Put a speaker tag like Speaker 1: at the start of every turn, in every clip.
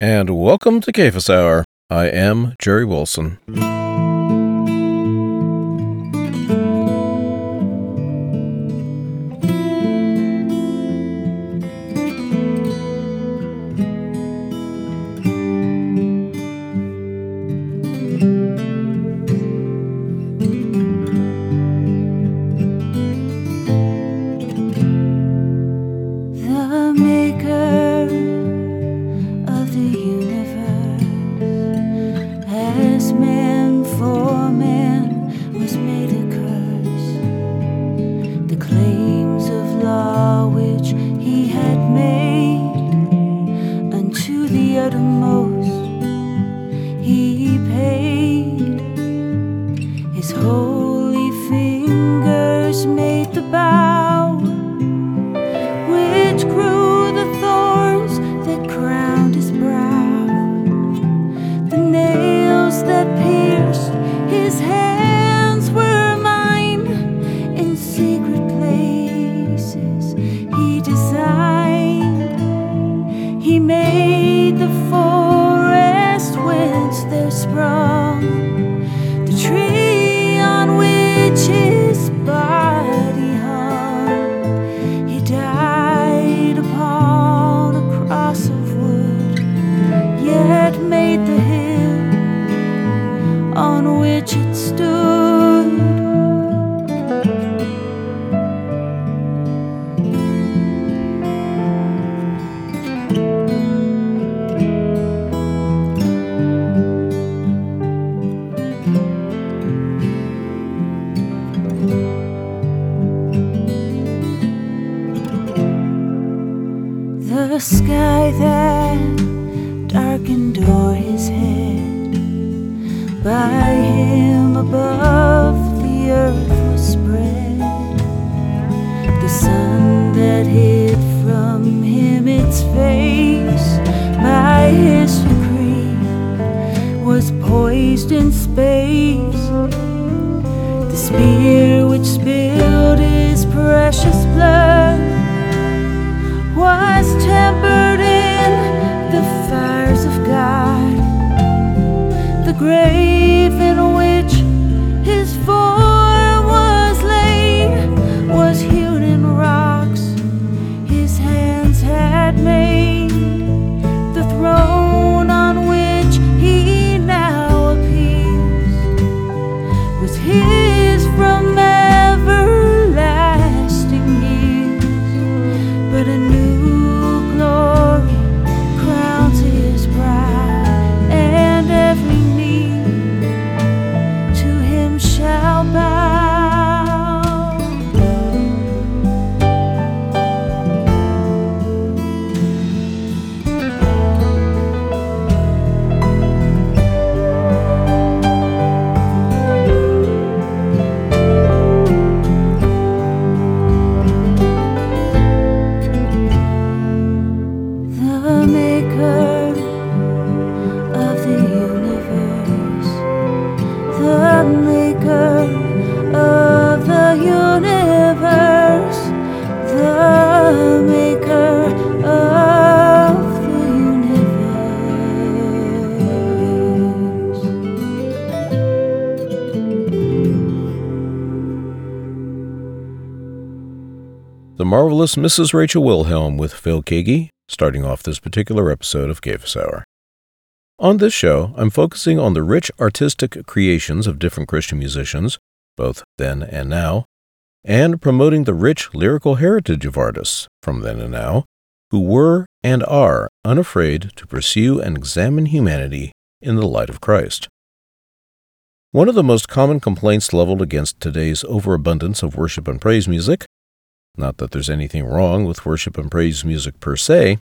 Speaker 1: And welcome to Cephas Hour. I am Jerry Wilson.
Speaker 2: Space. The spear which spilled his precious blood was tempered in the fires of God. The grave
Speaker 1: Marvelous Mrs. Rachel Wilhelm with Phil Keaggy, starting off this particular episode of Cephas Hour. On this show, I'm focusing on the rich artistic creations of different Christian musicians, both then and now, and promoting the rich lyrical heritage of artists from then and now who were and are unafraid to pursue and examine humanity in the light of Christ. One of the most common complaints leveled against today's overabundance of worship and praise music, not that there's anything wrong with worship and praise music per se,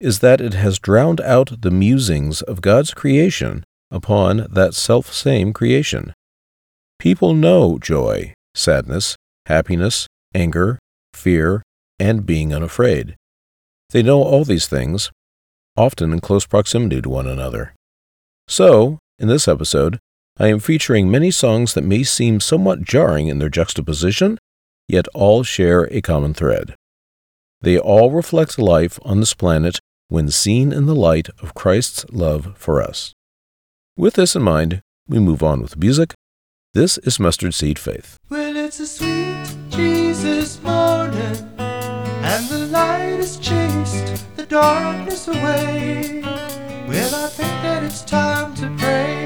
Speaker 1: is that it has drowned out the musings of God's creation upon that self same creation. People know joy, sadness, happiness, anger, fear, and being unafraid. They know all these things, often in close proximity to one another. So, in this episode, I am featuring many songs that may seem somewhat jarring in their juxtaposition, yet all share a common thread. They all reflect life on this planet when seen in the light of Christ's love for us. With this in mind, we move on with music. This is Mustard Seed Faith.
Speaker 3: Well, it's a sweet Jesus morning, and the light has chased the darkness away. Well, I think that it's time to pray.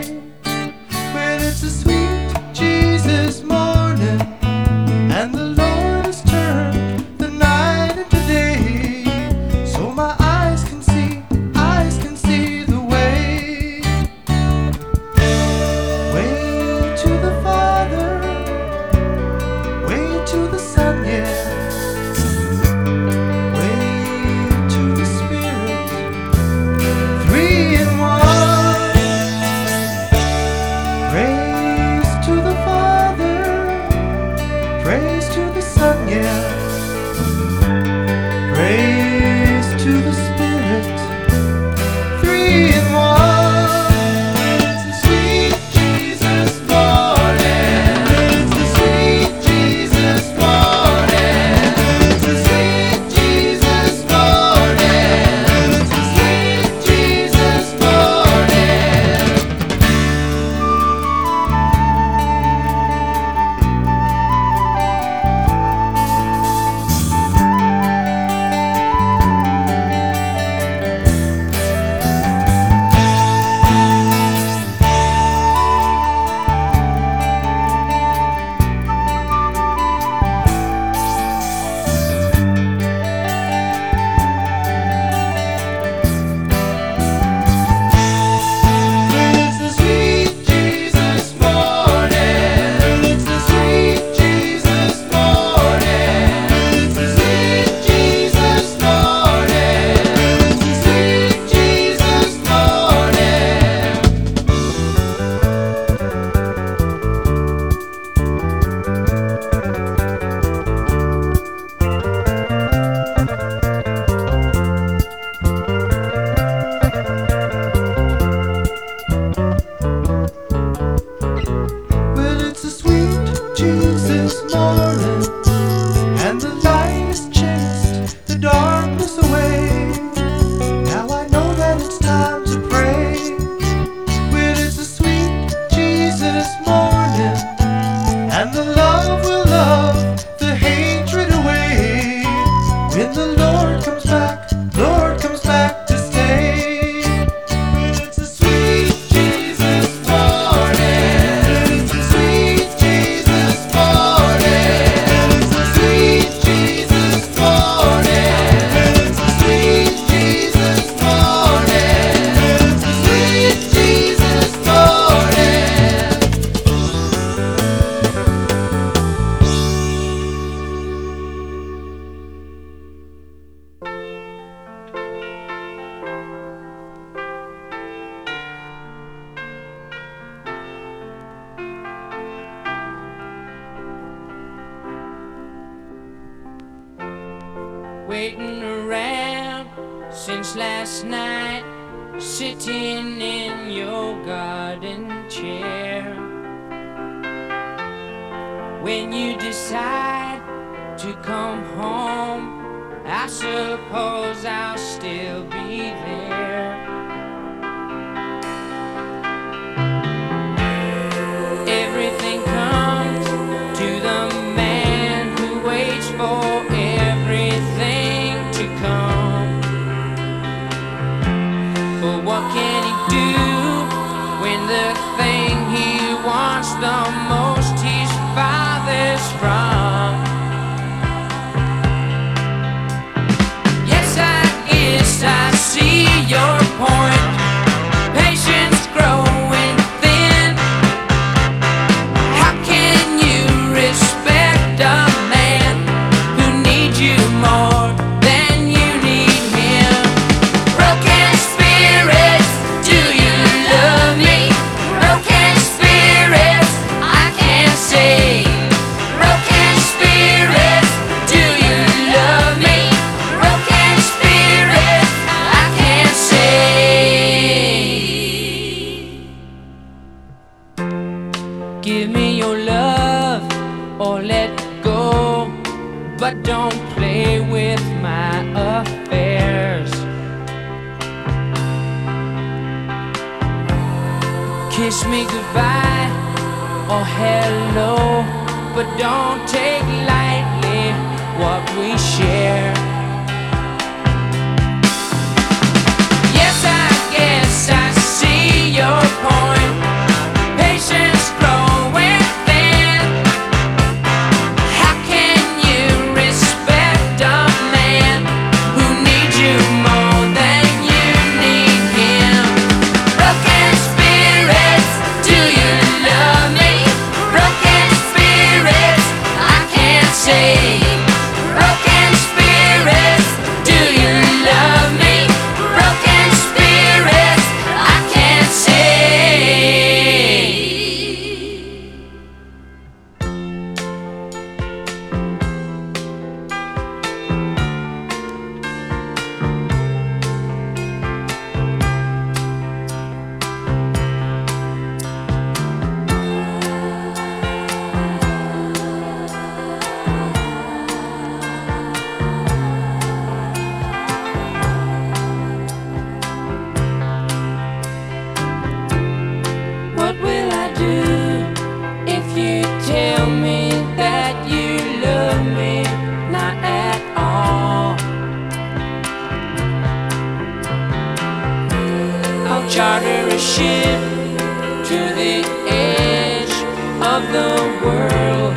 Speaker 4: of the world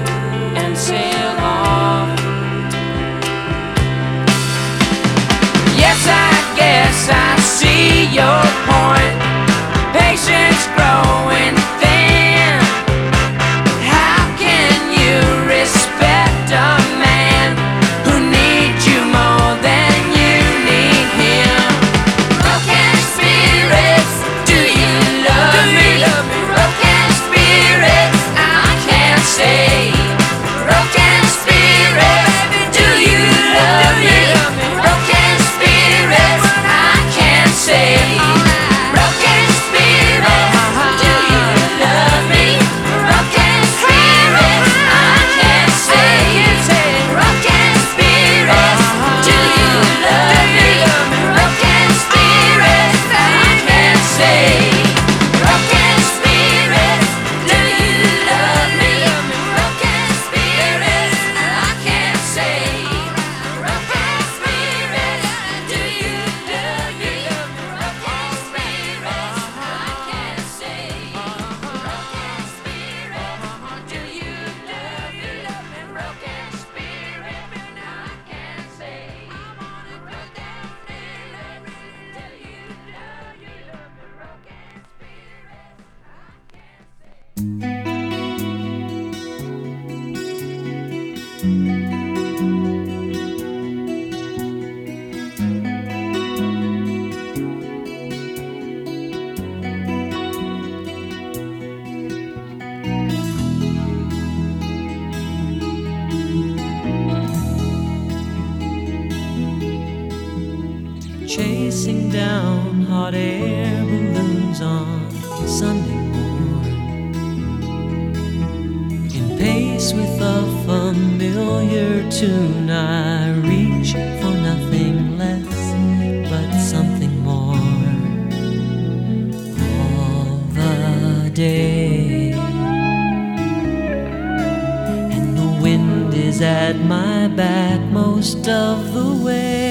Speaker 4: and sail off. Yes, I guess I see your.
Speaker 5: at my back most of the way.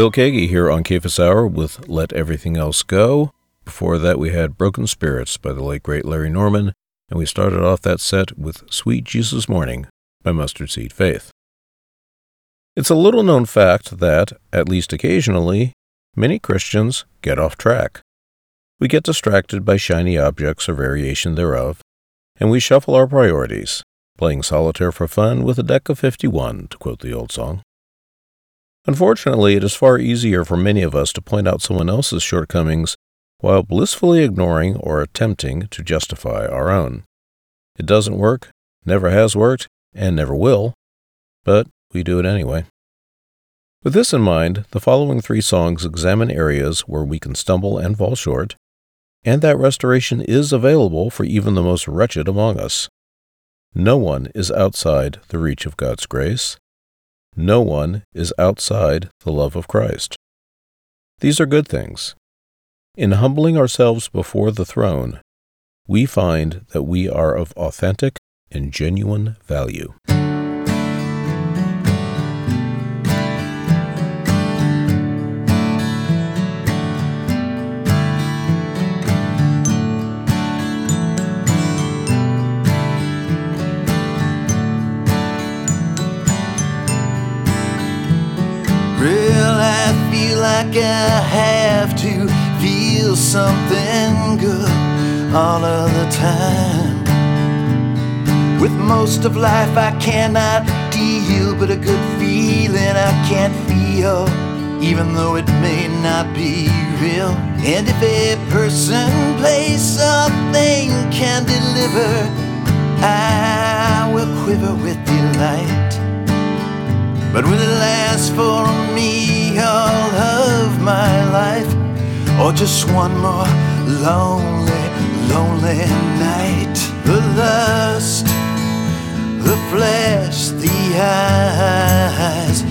Speaker 1: Phil Keaggy here on Cephas Hour with Let Everything Else Go. Before that, we had Broken Spirits by the late great Larry Norman, and we started off that set with Sweet Jesus Morning by Mustard Seed Faith. It's a little known fact that, at least occasionally, many Christians get off track. We get distracted by shiny objects or variation thereof, and we shuffle our priorities, playing solitaire for fun with a deck of 51, to quote the old song. Unfortunately, it is far easier for many of us to point out someone else's shortcomings while blissfully ignoring or attempting to justify our own. It doesn't work, never has worked, and never will, but we do it anyway. With this in mind, the following three songs examine areas where we can stumble and fall short, and that restoration is available for even the most wretched among us. No one is outside the reach of God's grace. No one is outside the love of Christ. These are good things. In humbling ourselves before the throne, we find that we are of authentic and genuine value.
Speaker 6: Like I have to feel something good all of the time. With most of life, I cannot deal, but a good feeling I can't feel, even though it may not be real. And if a person, place, or thing can deliver, I will quiver with delight. But will it last for me all of my life? Or just one more lonely, lonely night? The lust, the flesh, the eyes,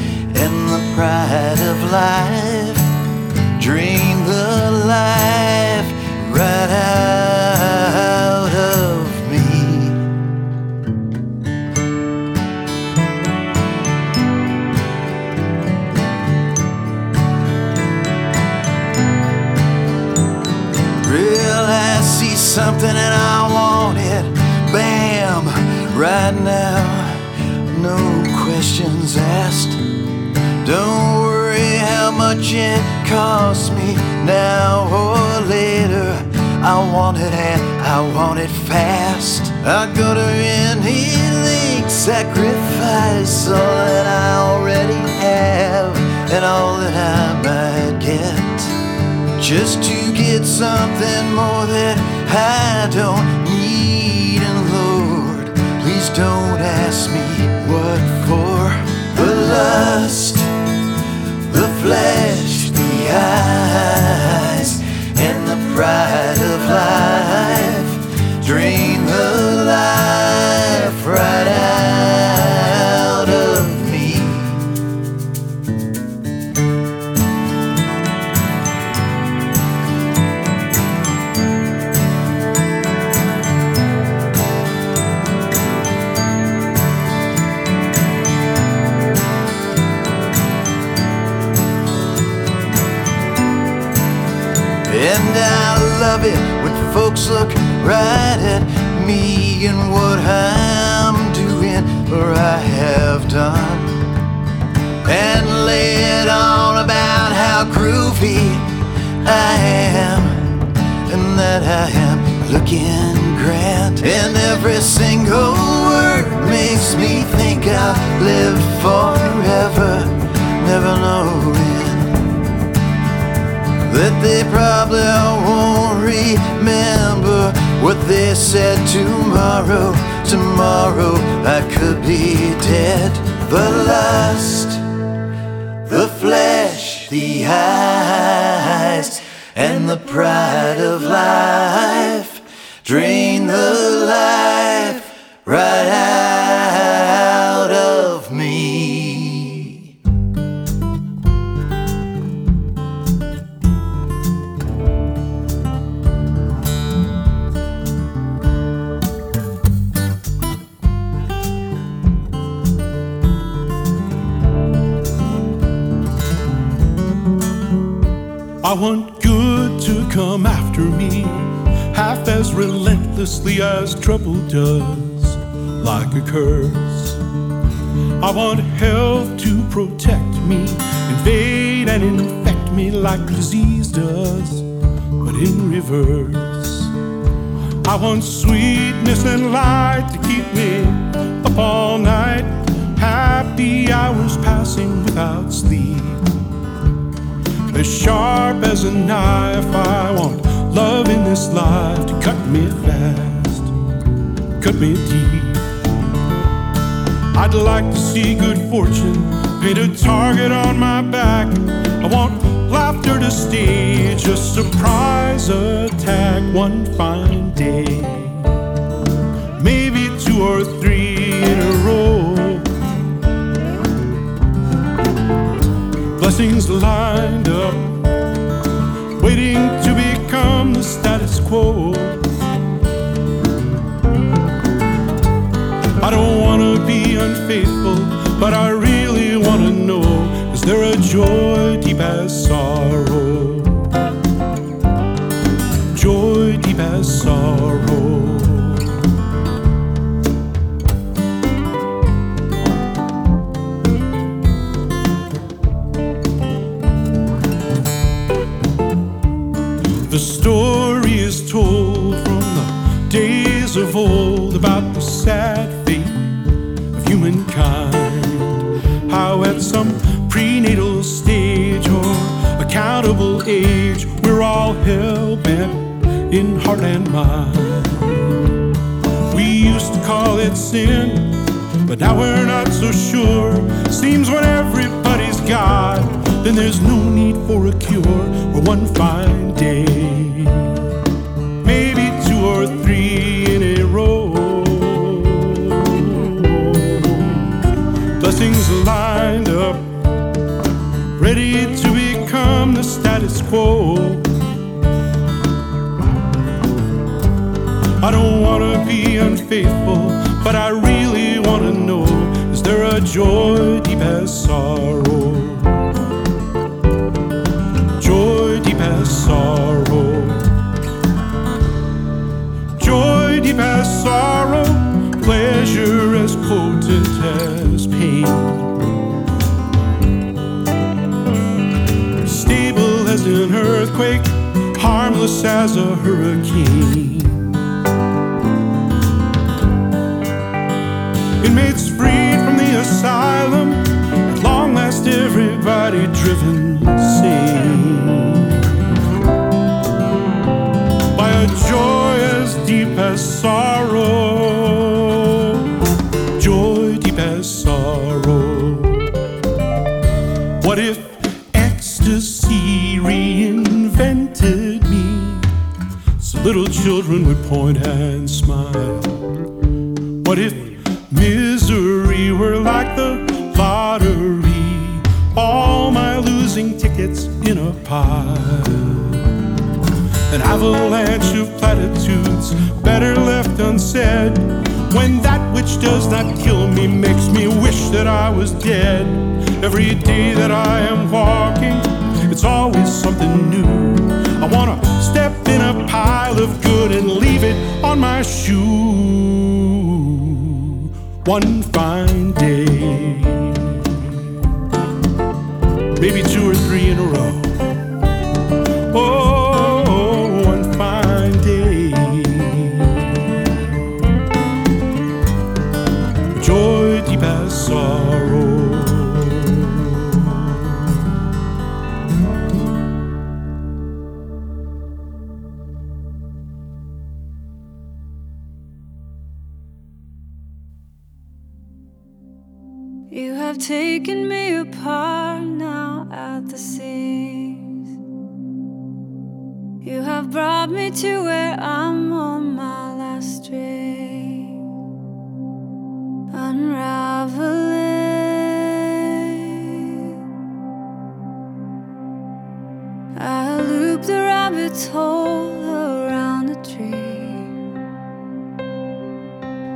Speaker 6: and the pride of life drain the life right out something and I want it. Bam, right now. No questions asked. Don't worry how much it costs me now or later. I want it and I want it fast. I go to any length, sacrifice all that I already have and all that I might get just to get something more that I don't right at me and what I'm doing. or I have done and lay it on about how groovy I am and that I am looking grand. And every single word makes me think I'll live forever, never knowing that they probably won't remember what they said tomorrow. Tomorrow I could be dead. The lust, the flesh, the eyes, and the pride of life drain the life right out
Speaker 7: I want good to come after me, half as relentlessly as trouble does, like a curse. I want health to protect me, invade and infect me like disease does, but in reverse. I want sweetness and light to keep me up all night, happy hours passing without sleep as sharp as a knife. I want love in this life to cut me fast, cut me deep. I'd like to see good fortune paint a target on my back. I want laughter to stage a surprise attack one fine day. Maybe two or three blessings lined up, waiting to become the status quo. I don't wanna be unfaithful, but I really wanna know is there a joy deep as sorrow? Humankind. How at some prenatal stage or accountable age, we're all hell bent in heart and mind. We used to call it sin, but now we're not so sure. Seems when everybody's God, then there's no need for a cure or one fine day. Lined up, ready to become the status quo. I don't wanna be unfaithful, but I really wanna know is there a joy deep as sorrow? As a hurricane. Inmates freed from the asylum, at long last everybody driven sane by a joy as deep as sorrow. Point and smile? What if misery were like the lottery? All my losing tickets in a pile. An avalanche of platitudes, better left unsaid. When that which does not kill me makes me wish that I was dead. Every day that I am walking, it's always something new. I wanna pile of good and leave it on my shoe. one fine day. Maybe two or three in a row.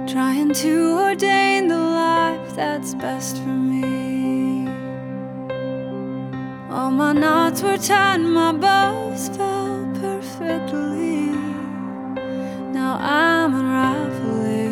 Speaker 2: Trying to ordain the life that's best for me. All my knots were tied, my bows fell perfectly. Now I'm unraveling.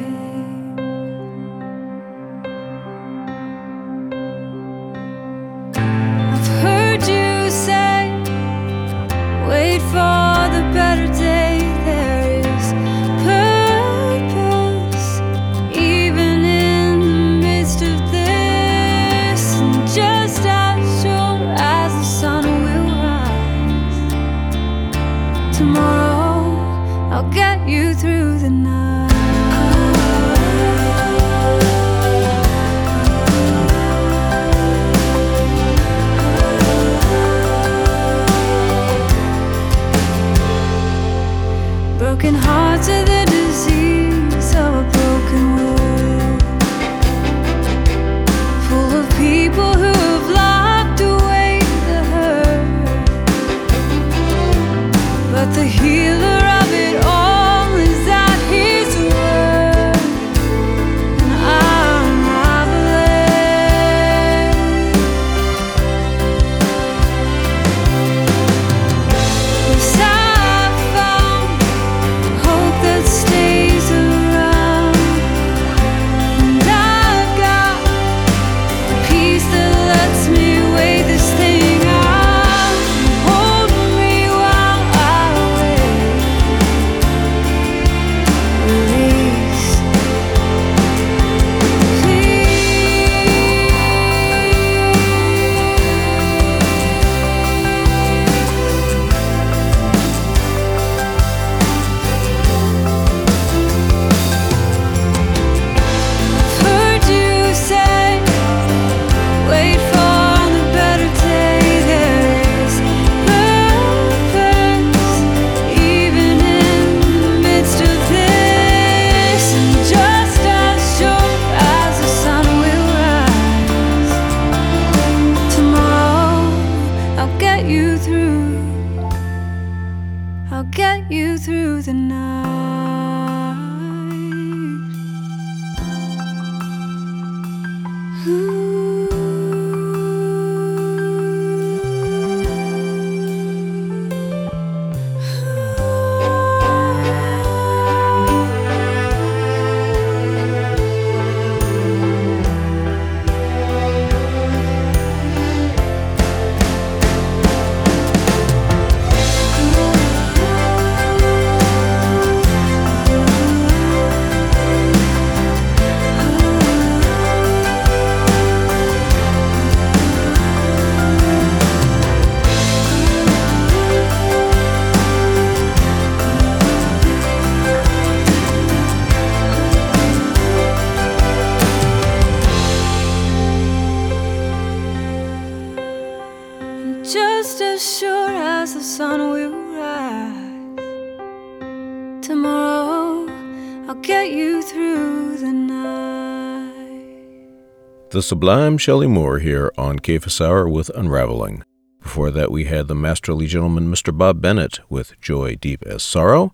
Speaker 2: The
Speaker 1: sublime Shelley Moore here on Cephas Hour with Unraveling. Before that, we had the masterly gentleman Mr. Bob Bennett with Joy Deep as Sorrow.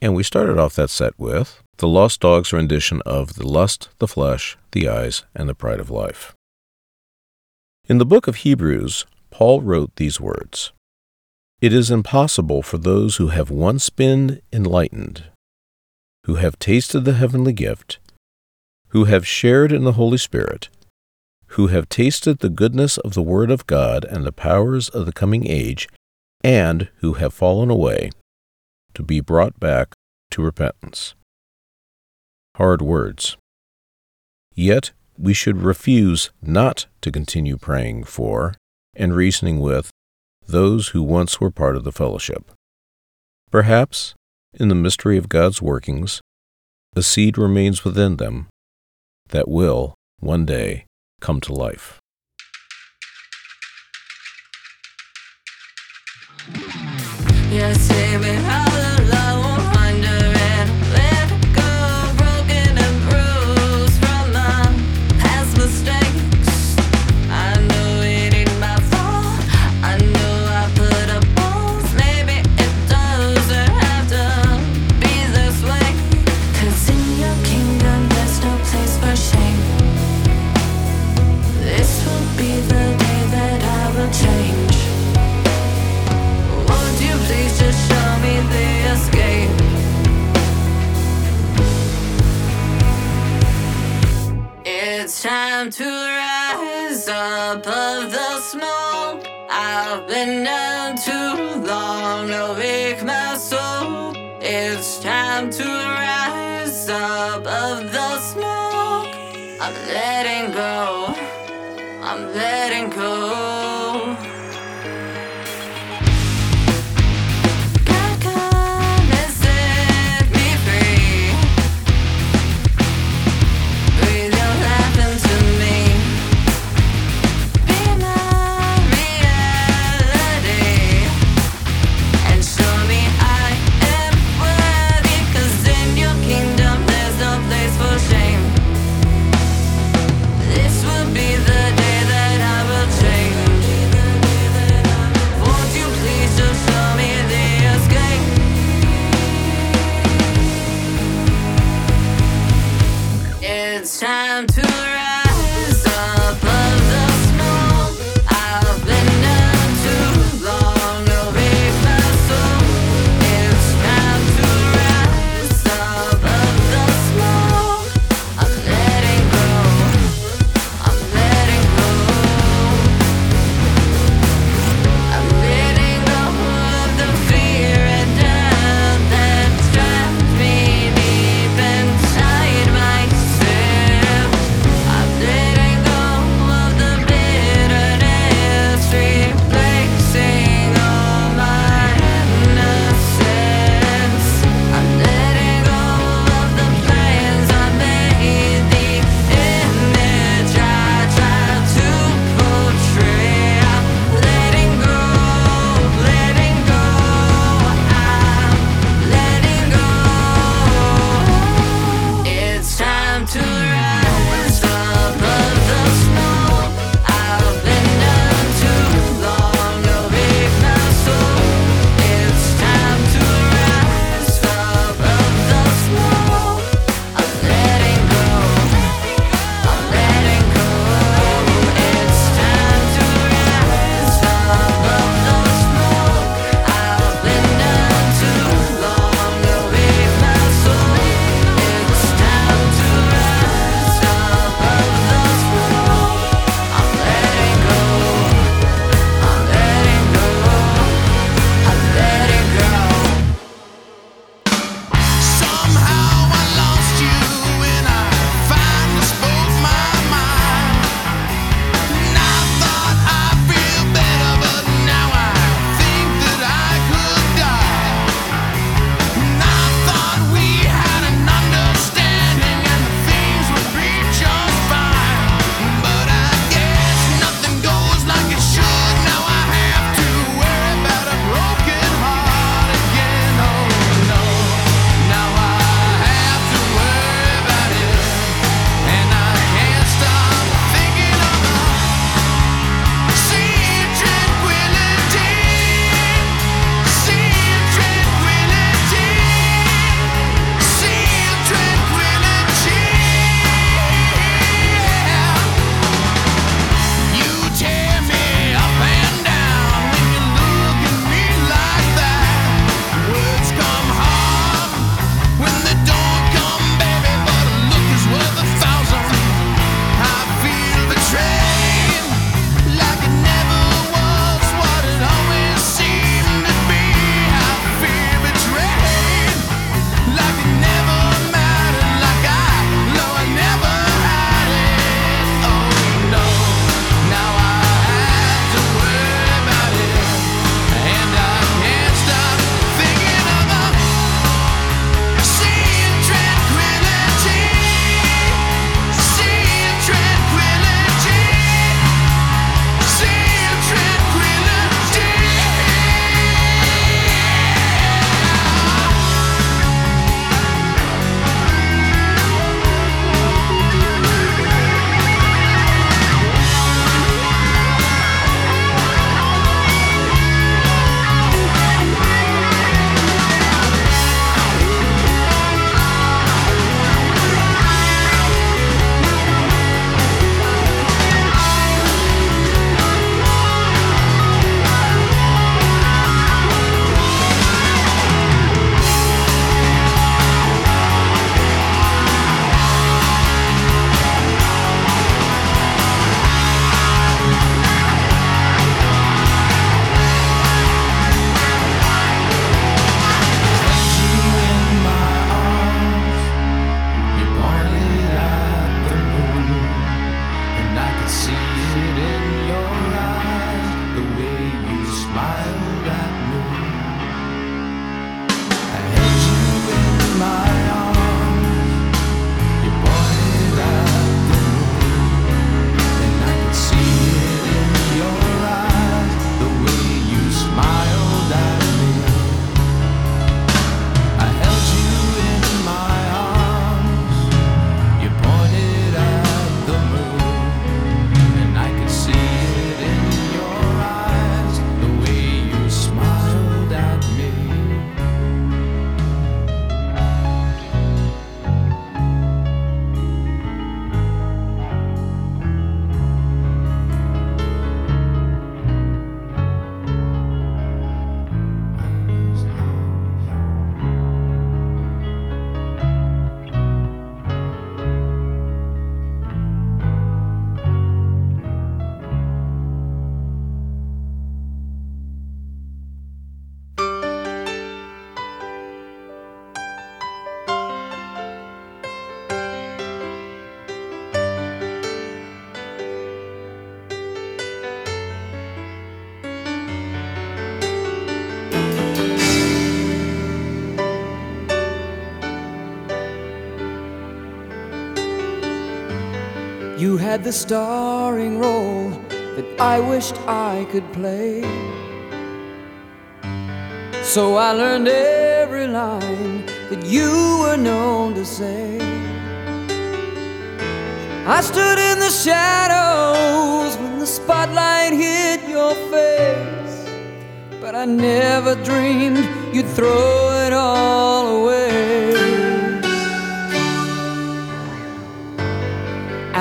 Speaker 1: And we started off that set with the Lost Dogs rendition of The Lust, the Flesh, the Eyes, and the Pride of Life. In the book of Hebrews, Paul wrote these words It is impossible for those who have once been enlightened, who have tasted the heavenly gift,
Speaker 8: who have shared in the Holy Spirit, who have tasted the goodness of the Word of God and the powers of the coming age, and who have fallen away, to be brought back to repentance. Hard words. Yet we should refuse not to continue praying for and reasoning with those who once were part of the fellowship. Perhaps, in the mystery of God's workings, a seed remains within them that will, one day, come to life.
Speaker 9: Yeah, had the starring role that I wished I could play. So I learned every line that you were known to say. I stood in the shadows when the spotlight hit your face. But I never dreamed you'd throw it all away.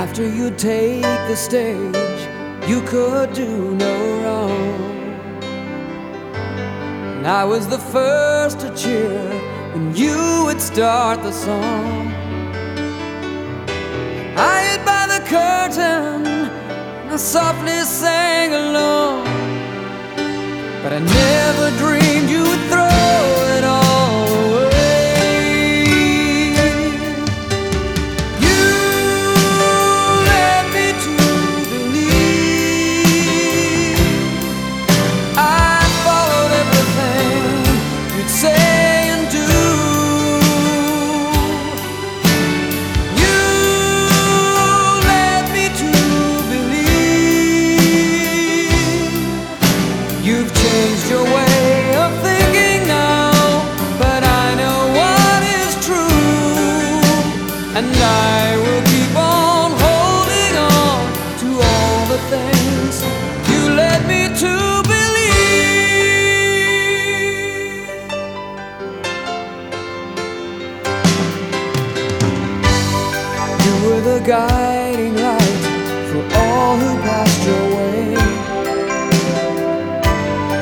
Speaker 9: After you take the stage, you could do no wrong. And I was the first to cheer when you would start the song. I hid by the curtain, and I softly sang along. But I never dreamed you would throw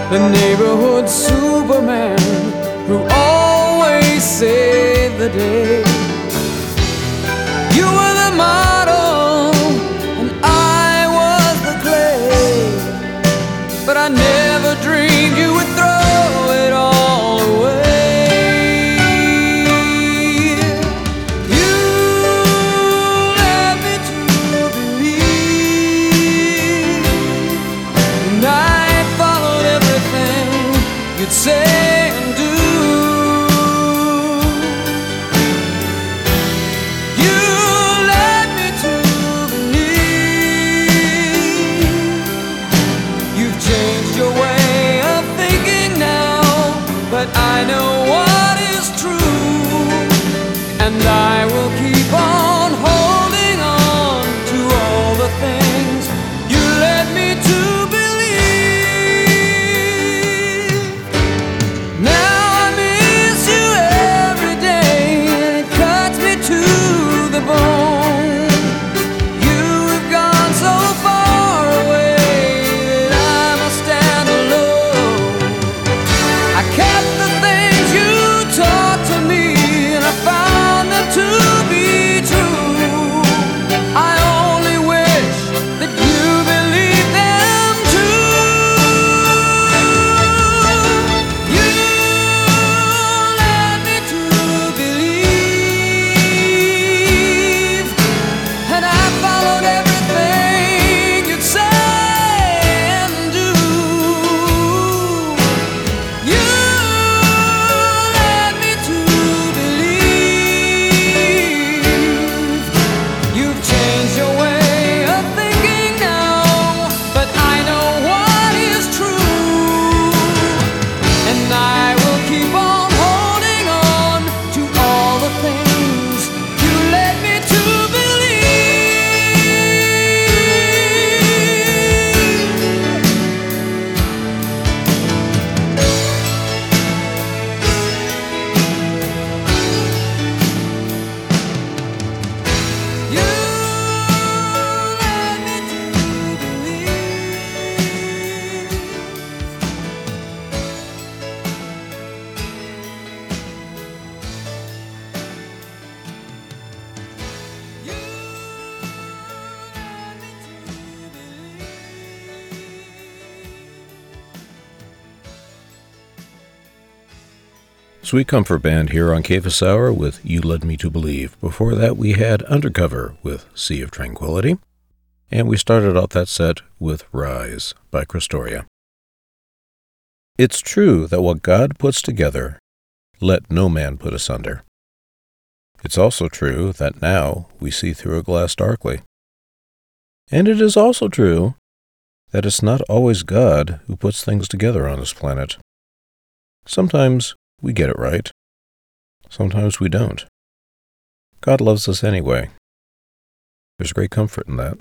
Speaker 9: the neighborhood superman who always saved the day.
Speaker 1: Sweet Comfort Band here on Cephas Hour with You Led Me to Believe. Before that, we had Undercover with Sea of Tranquility. And we started off that set with Rise by Christoria. It's true that what God puts together, let no man put asunder. It's also true that now we see through a glass darkly.
Speaker 6: And it is also true that it's not always God who puts things together on this planet. Sometimes we get it right. Sometimes we don't. God loves us anyway. There's great comfort in that.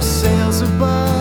Speaker 3: Sails above.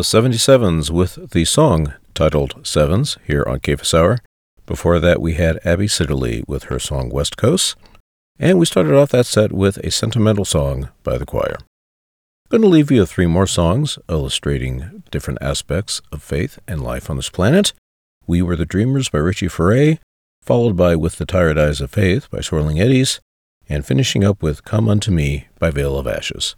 Speaker 3: The
Speaker 1: 77s with the song titled Sevens here on Cephas Hour. Before that, we had Abby Siddeley with her song West Coast. And we started off that set with a sentimental song by the choir. Going to leave you with three more songs illustrating different aspects of faith and life on this planet. We Were the Dreamers by Richie Furay, followed by With the Tired Eyes of Faith by Swirling Eddies, and finishing up with Come Unto Me by Veil of Ashes.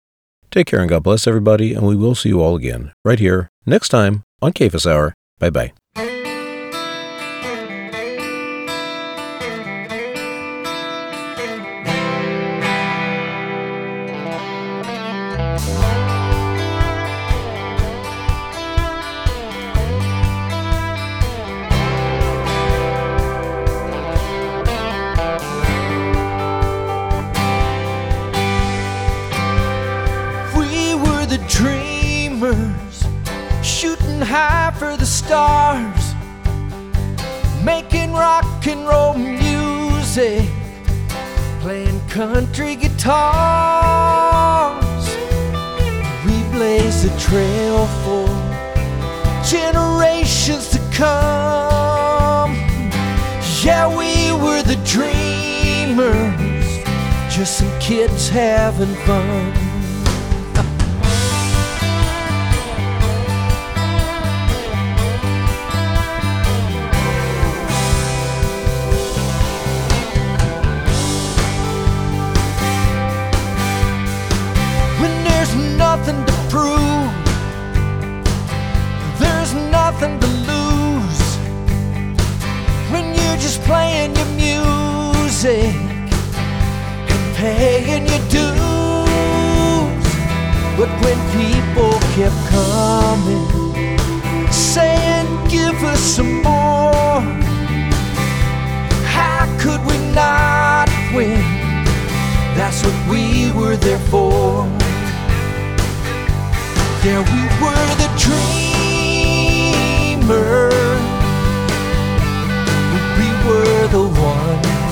Speaker 1: Take care and God bless everybody, and we will see you all again right here next time on Cephas Hour. Bye bye.
Speaker 9: Rock and roll music, playing country guitars. We blaze a trail for generations to come. Yeah, we were the dreamers, just some kids having fun.
Speaker 10: Paying your dues. But when people kept coming, saying, Give us some more, how could we not win? That's what we were there for. Yeah, we were the dreamers. We were the ones,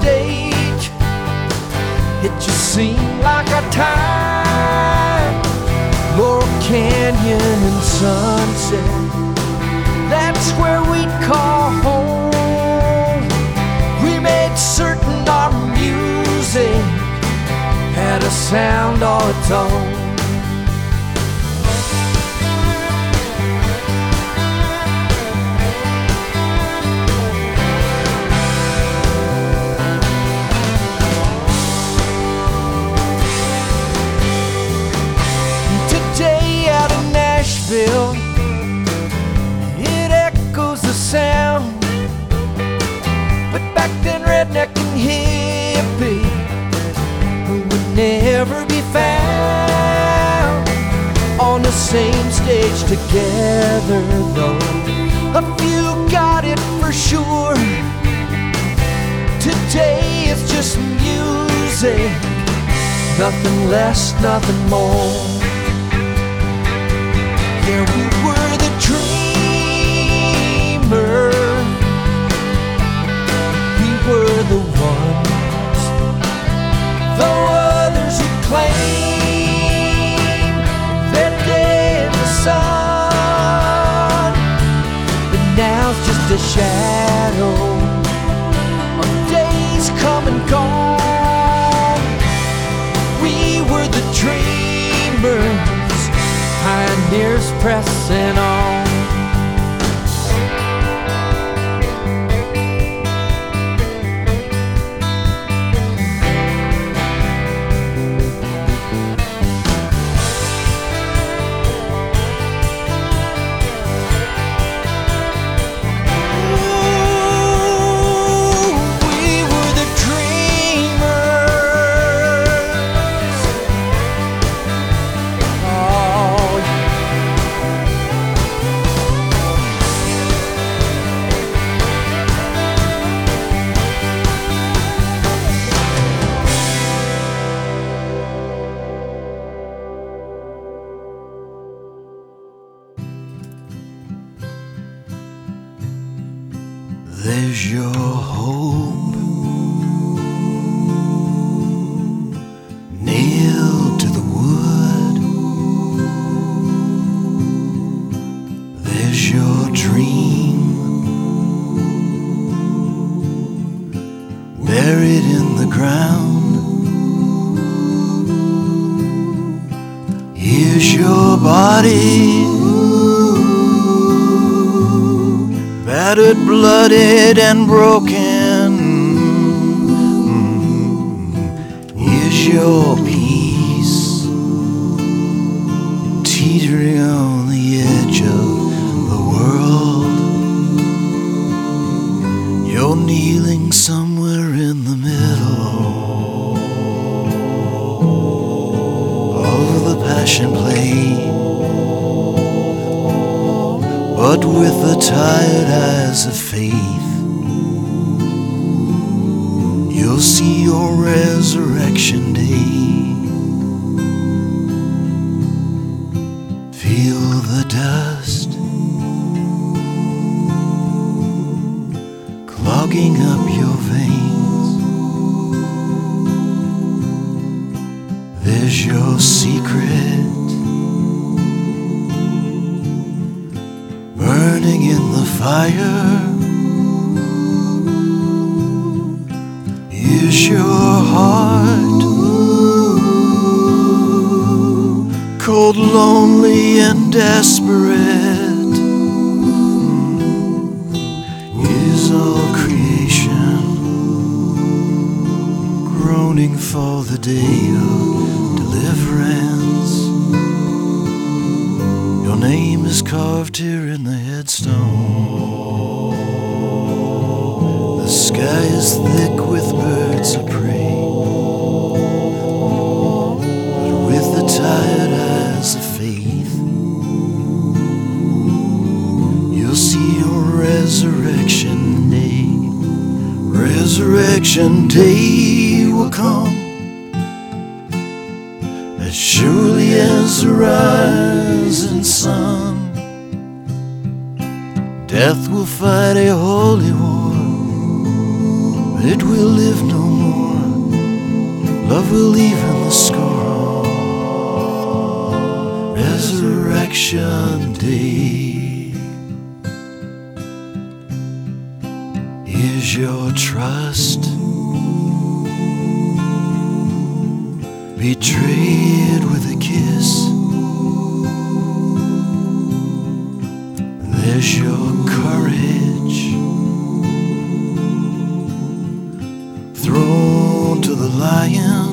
Speaker 10: stage. It just seemed like a time. Laurel Canyon and sunset, that's where we'd call home. We made certain our music had a sound all its own. Nothing less, nothing more. Yeah, we were the dreamers. We were the ones, the others who claim that day in the sun. But now it's just a shadow pressing on.
Speaker 6: Buried in the ground. Here's your body battered, blooded, and broken. Here's your tired eyes of faith. Love will even the score. Resurrection Day. Is your trust betrayed with a kiss? There's your courage thrown to the lion.